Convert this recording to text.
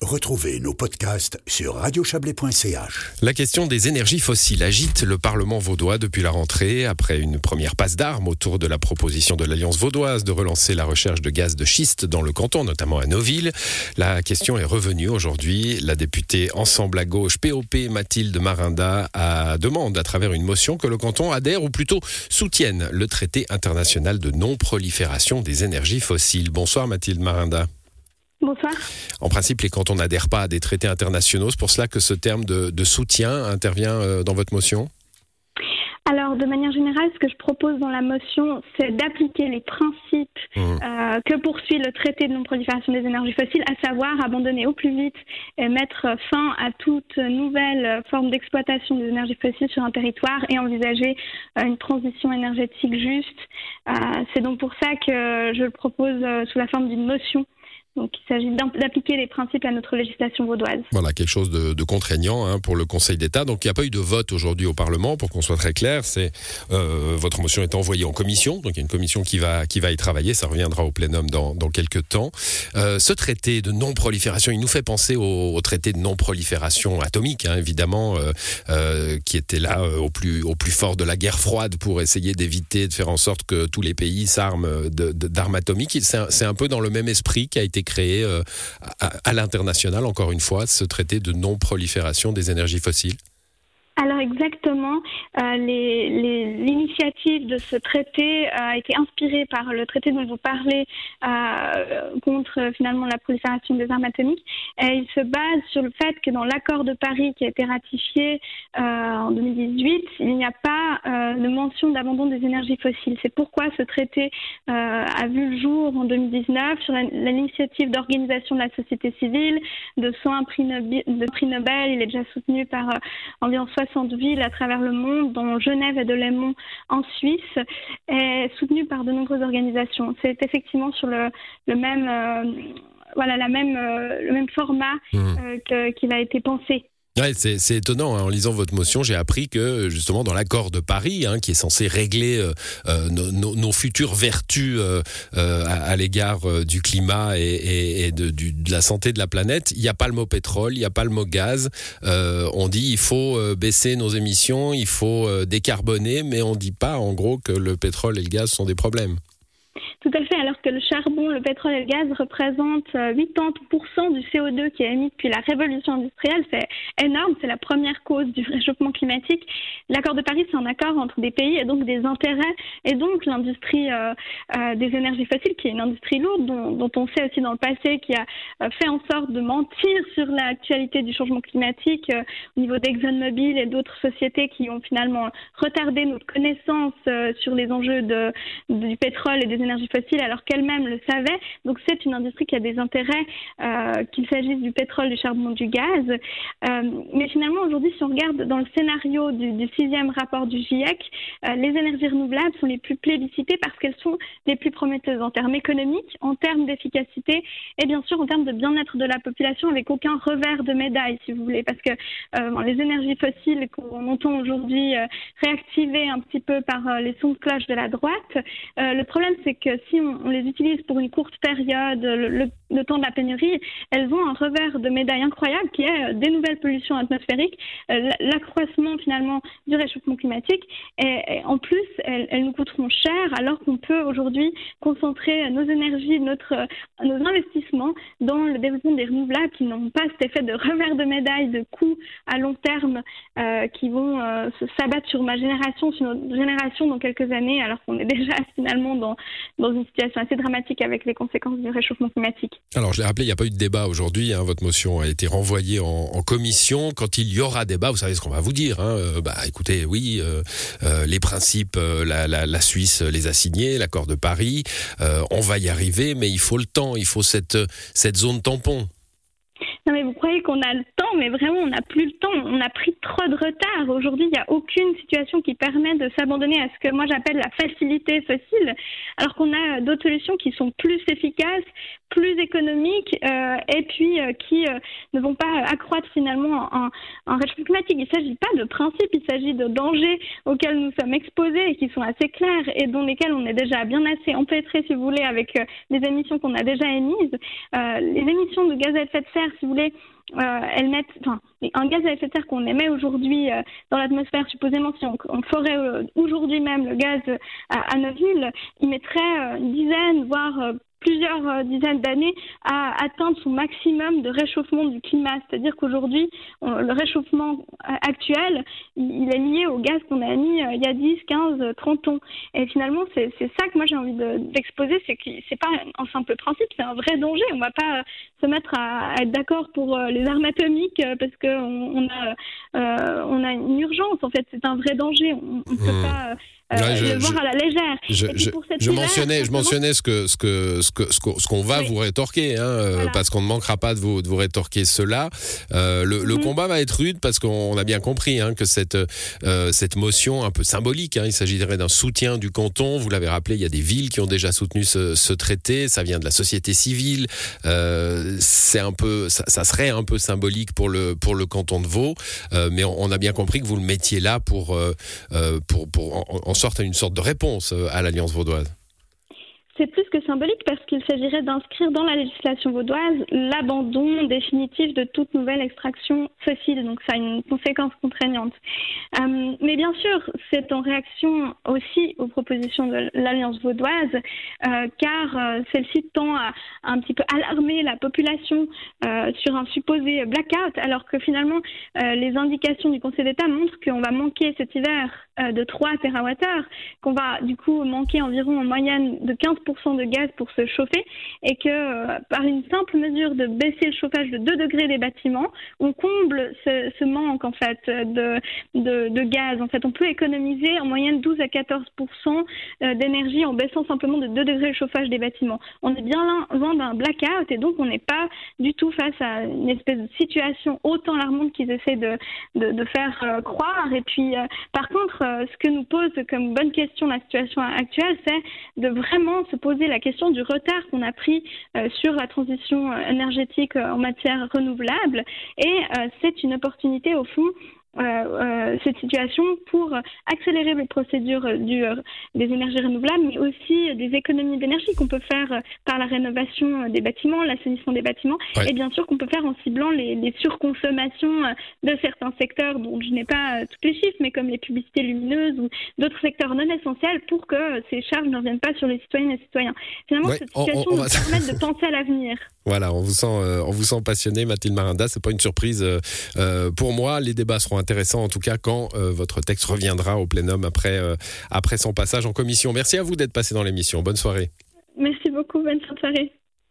Retrouvez nos podcasts sur radiochablais.ch. La question des énergies fossiles agite le Parlement vaudois depuis la rentrée, après une première passe d'armes autour de la proposition de l'Alliance vaudoise de relancer la recherche de gaz de schiste dans le canton, notamment à Noville. La question est revenue aujourd'hui. La députée Ensemble à gauche, POP Mathilde Marinda, a demande à travers une motion que le canton adhère ou plutôt soutienne le traité international de non-prolifération des énergies fossiles. Bonsoir Mathilde Marinda. Bonsoir. En principe, les cantons n'adhèrent pas à des traités internationaux. C'est pour cela que ce terme de, soutien intervient euh, dans votre motion alors, de manière générale, ce que je propose dans la motion, c'est d'appliquer les principes mmh. euh, que poursuit le traité de non-prolifération des énergies fossiles, à savoir abandonner au plus vite et mettre fin à toute nouvelle forme d'exploitation des énergies fossiles sur un territoire et envisager euh, une transition énergétique juste. c'est donc pour ça que je le propose sous la forme d'une motion donc il s'agit d'appliquer les principes à notre législation vaudoise. Voilà, quelque chose de, contraignant hein, pour le Conseil d'État. Donc il n'y a pas eu de vote aujourd'hui au Parlement, pour qu'on soit très clair. Euh, Votre motion est envoyée en commission, donc il y a une commission qui va, qui va y travailler, ça reviendra au plénum dans, dans quelques temps. Euh, ce traité de non-prolifération, il nous fait penser au, traité de non-prolifération atomique, hein, évidemment, euh, qui était là au, plus, au plus fort de la guerre froide pour essayer d'éviter, de faire en sorte que tous les pays s'arment d'armes atomiques. C'est un peu dans le même esprit qui a été créé euh, à, l'international, encore une fois, ce traité de non-prolifération des énergies fossiles exactement, euh, l'initiative de ce traité euh, a été inspirée par le traité dont vous parlez contre finalement la prolifération des armes atomiques. Il se base sur le fait que dans l'accord de Paris qui a été ratifié en 2018, il n'y a pas de mention d'abandon des énergies fossiles. C'est pourquoi ce traité a vu le jour en 2019 sur l'initiative d'organisation de la société civile, de 101 prix Nobel. Il est déjà soutenu par euh, environ 60 villes à travers le monde, dont Genève et Delémont en Suisse, et soutenu par de nombreuses organisations. C'est effectivement sur le, même, euh, voilà, la même, euh, le même format mmh. qu'il a été pensé c'est étonnant. Hein. En lisant votre motion, j'ai appris que justement dans l'accord de Paris, hein, qui est censé régler euh, euh, nos, futures vertus euh, à, l'égard du climat et, de, la santé de la planète, il n'y a pas le mot pétrole, il n'y a pas le mot gaz. on dit il faut baisser nos émissions, il faut décarboner, mais on ne dit pas en gros que le pétrole et le gaz sont des problèmes. Alors que le charbon, le pétrole et le gaz représentent 80% euh, du CO2 qui est émis depuis la révolution industrielle. C'est énorme, c'est la première cause du réchauffement climatique. L'accord de Paris, c'est un accord entre des pays et donc des intérêts, et donc l'industrie euh, euh, des énergies fossiles, qui est une industrie lourde, dont, on sait aussi dans le passé qui a fait en sorte de mentir sur l'actualité du changement climatique au niveau d'ExxonMobil et d'autres sociétés qui ont finalement retardé notre connaissance sur les enjeux du pétrole et des énergies fossiles alors qu'elle-même le savait. Donc c'est une industrie qui a des intérêts, euh, qu'il s'agisse du pétrole, du charbon, du gaz. Euh, mais finalement aujourd'hui, si on regarde dans le scénario du, sixième rapport du GIEC, euh, les énergies renouvelables sont les plus plébiscitées parce qu'elles sont les plus prometteuses en termes économiques, en termes d'efficacité et bien sûr en termes de bien-être de la population avec aucun revers de médaille si vous voulez parce que les énergies fossiles qu'on entend aujourd'hui réactivées un petit peu par les sons de cloche de la droite, le problème c'est que si on, les utilise pour une courte période, temps de la pénurie, elles ont un revers de médaille incroyable qui est euh, des nouvelles pollutions atmosphériques, euh, l'accroissement finalement du réchauffement climatique. Et, en plus, elles, nous coûteront cher alors qu'on peut aujourd'hui concentrer nos énergies, notre, nos investissements dans le développement des renouvelables qui n'ont pas cet effet de revers de médaille, de coûts à long terme euh, qui vont s'abattre sur ma génération, sur notre génération dans quelques années, alors qu'on est déjà finalement dans une situation assez dramatique avec les conséquences du réchauffement climatique. Alors, je l'ai rappelé, il n'y a pas eu de débat aujourd'hui. Hein. votre motion a été renvoyée en, commission. Quand il y aura débat, vous savez ce qu'on va vous dire. Hein. Euh, bah, écoutez, oui, euh, euh, les principes, la, Suisse les a signés, l'accord de Paris. on va y arriver, mais il faut le temps. Il faut cette, cette zone tampon. Vous croyez qu'on a le temps, mais vraiment, on n'a plus le temps. On a pris trop de retard. Aujourd'hui, il n'y a aucune situation qui permet de s'abandonner à ce que moi j'appelle la facilité fossile, alors qu'on a d'autres solutions qui sont plus efficaces, plus économiques euh, et puis euh, qui euh, ne vont pas accroître finalement un, un réchauffement climatique. Il ne s'agit pas de principes, il s'agit de dangers auxquels nous sommes exposés et qui sont assez clairs et dans lesquels on est déjà bien assez empêtré, si vous voulez, avec les émissions qu'on a déjà émises. les émissions de gaz à effet de serre, si vous mettent, enfin, un gaz à effet de serre qu'on émet aujourd'hui dans l'atmosphère, supposément si on, ferait aujourd'hui même le gaz à, à villes, il mettrait une dizaine, voire plusieurs euh, dizaines d'années à atteindre son maximum de réchauffement du climat. C'est-à-dire qu'aujourd'hui, le réchauffement euh, actuel, il est lié au gaz qu'on a mis euh, il y a 10, 15, 30 ans. Et finalement, c'est ça que moi j'ai envie d'exposer, c'est que c'est pas un simple principe, c'est un vrai danger. On va pas se mettre à, être d'accord pour les armes atomiques parce qu'on on a, on a une urgence. En fait, c'est un vrai danger. On ne peut mmh. pas euh, je, le voir à la légère. Je, mentionnais, je mentionnais ce que ce que ce que ce qu'on va vous rétorquer, hein, euh, parce qu'on ne manquera pas de vous de vous rétorquer cela. Euh, le, le, mhm. combat va être rude parce qu'on a bien compris hein, que cette euh, cette motion un peu symbolique, hein, il s'agirait d'un soutien du canton. Vous l'avez rappelé, il y a des villes qui ont déjà soutenu ce, ce traité. Ça vient de la société civile. C'est un peu, ça, ça, serait un peu symbolique pour le pour le canton de Vaud, mais on, on, a bien compris que vous le mettiez là pour pour pour en, en sorte à une sorte de réponse euh, à l'Alliance vaudoise c'est plus que symbolique parce qu'il s'agirait d'inscrire dans la législation vaudoise l'abandon définitif de toute nouvelle extraction fossile. Donc ça a une conséquence contraignante. Euh, mais bien sûr, c'est en réaction aussi aux propositions de l'Alliance vaudoise, euh, car celle-ci tend à, un petit peu alarmer la population sur un supposé blackout, alors que finalement les indications du Conseil d'État montrent qu'on va manquer cet hiver de 3 TWh, qu'on va du coup manquer environ en moyenne de 15% de gaz pour se chauffer et que euh, par une simple mesure de baisser le chauffage de 2 degrés des bâtiments, on comble ce, manque en fait de, de, gaz. En fait, on peut économiser en moyenne 12 à 14 euh, d'énergie en baissant simplement de 2 degrés le chauffage des bâtiments. On est bien loin d'un blackout et donc on n'est pas du tout face à une espèce de situation autant alarmante qu'ils essaient de, de, faire euh, croire. Et puis, par contre, ce que nous pose comme bonne question la situation actuelle, c'est de vraiment se poser la question du retard qu'on a pris euh, sur la transition euh, énergétique euh, en matière renouvelable. Et c'est une opportunité, au fond, euh, euh, cette situation pour accélérer les procédures du, euh, des énergies renouvelables, mais aussi des économies d'énergie qu'on peut faire par la rénovation des bâtiments, l'assainissement des bâtiments, et bien sûr qu'on peut faire en ciblant les, les, surconsommations de certains secteurs dont je n'ai pas tous les chiffres, mais comme les publicités lumineuses ou d'autres secteurs non essentiels pour que ces charges ne reviennent pas sur les citoyennes et citoyens. Finalement, cette situation nous permet de penser à l'avenir. Voilà, on vous sent, on vous sent passionné, Mathilde Marinda. C'est pas une surprise pour moi. Les débats seront intéressant en tout cas quand euh, votre texte reviendra au plénum après, euh, après son passage en commission. Merci à vous d'être passé dans l'émission. Bonne soirée. Merci beaucoup. Bonne soirée.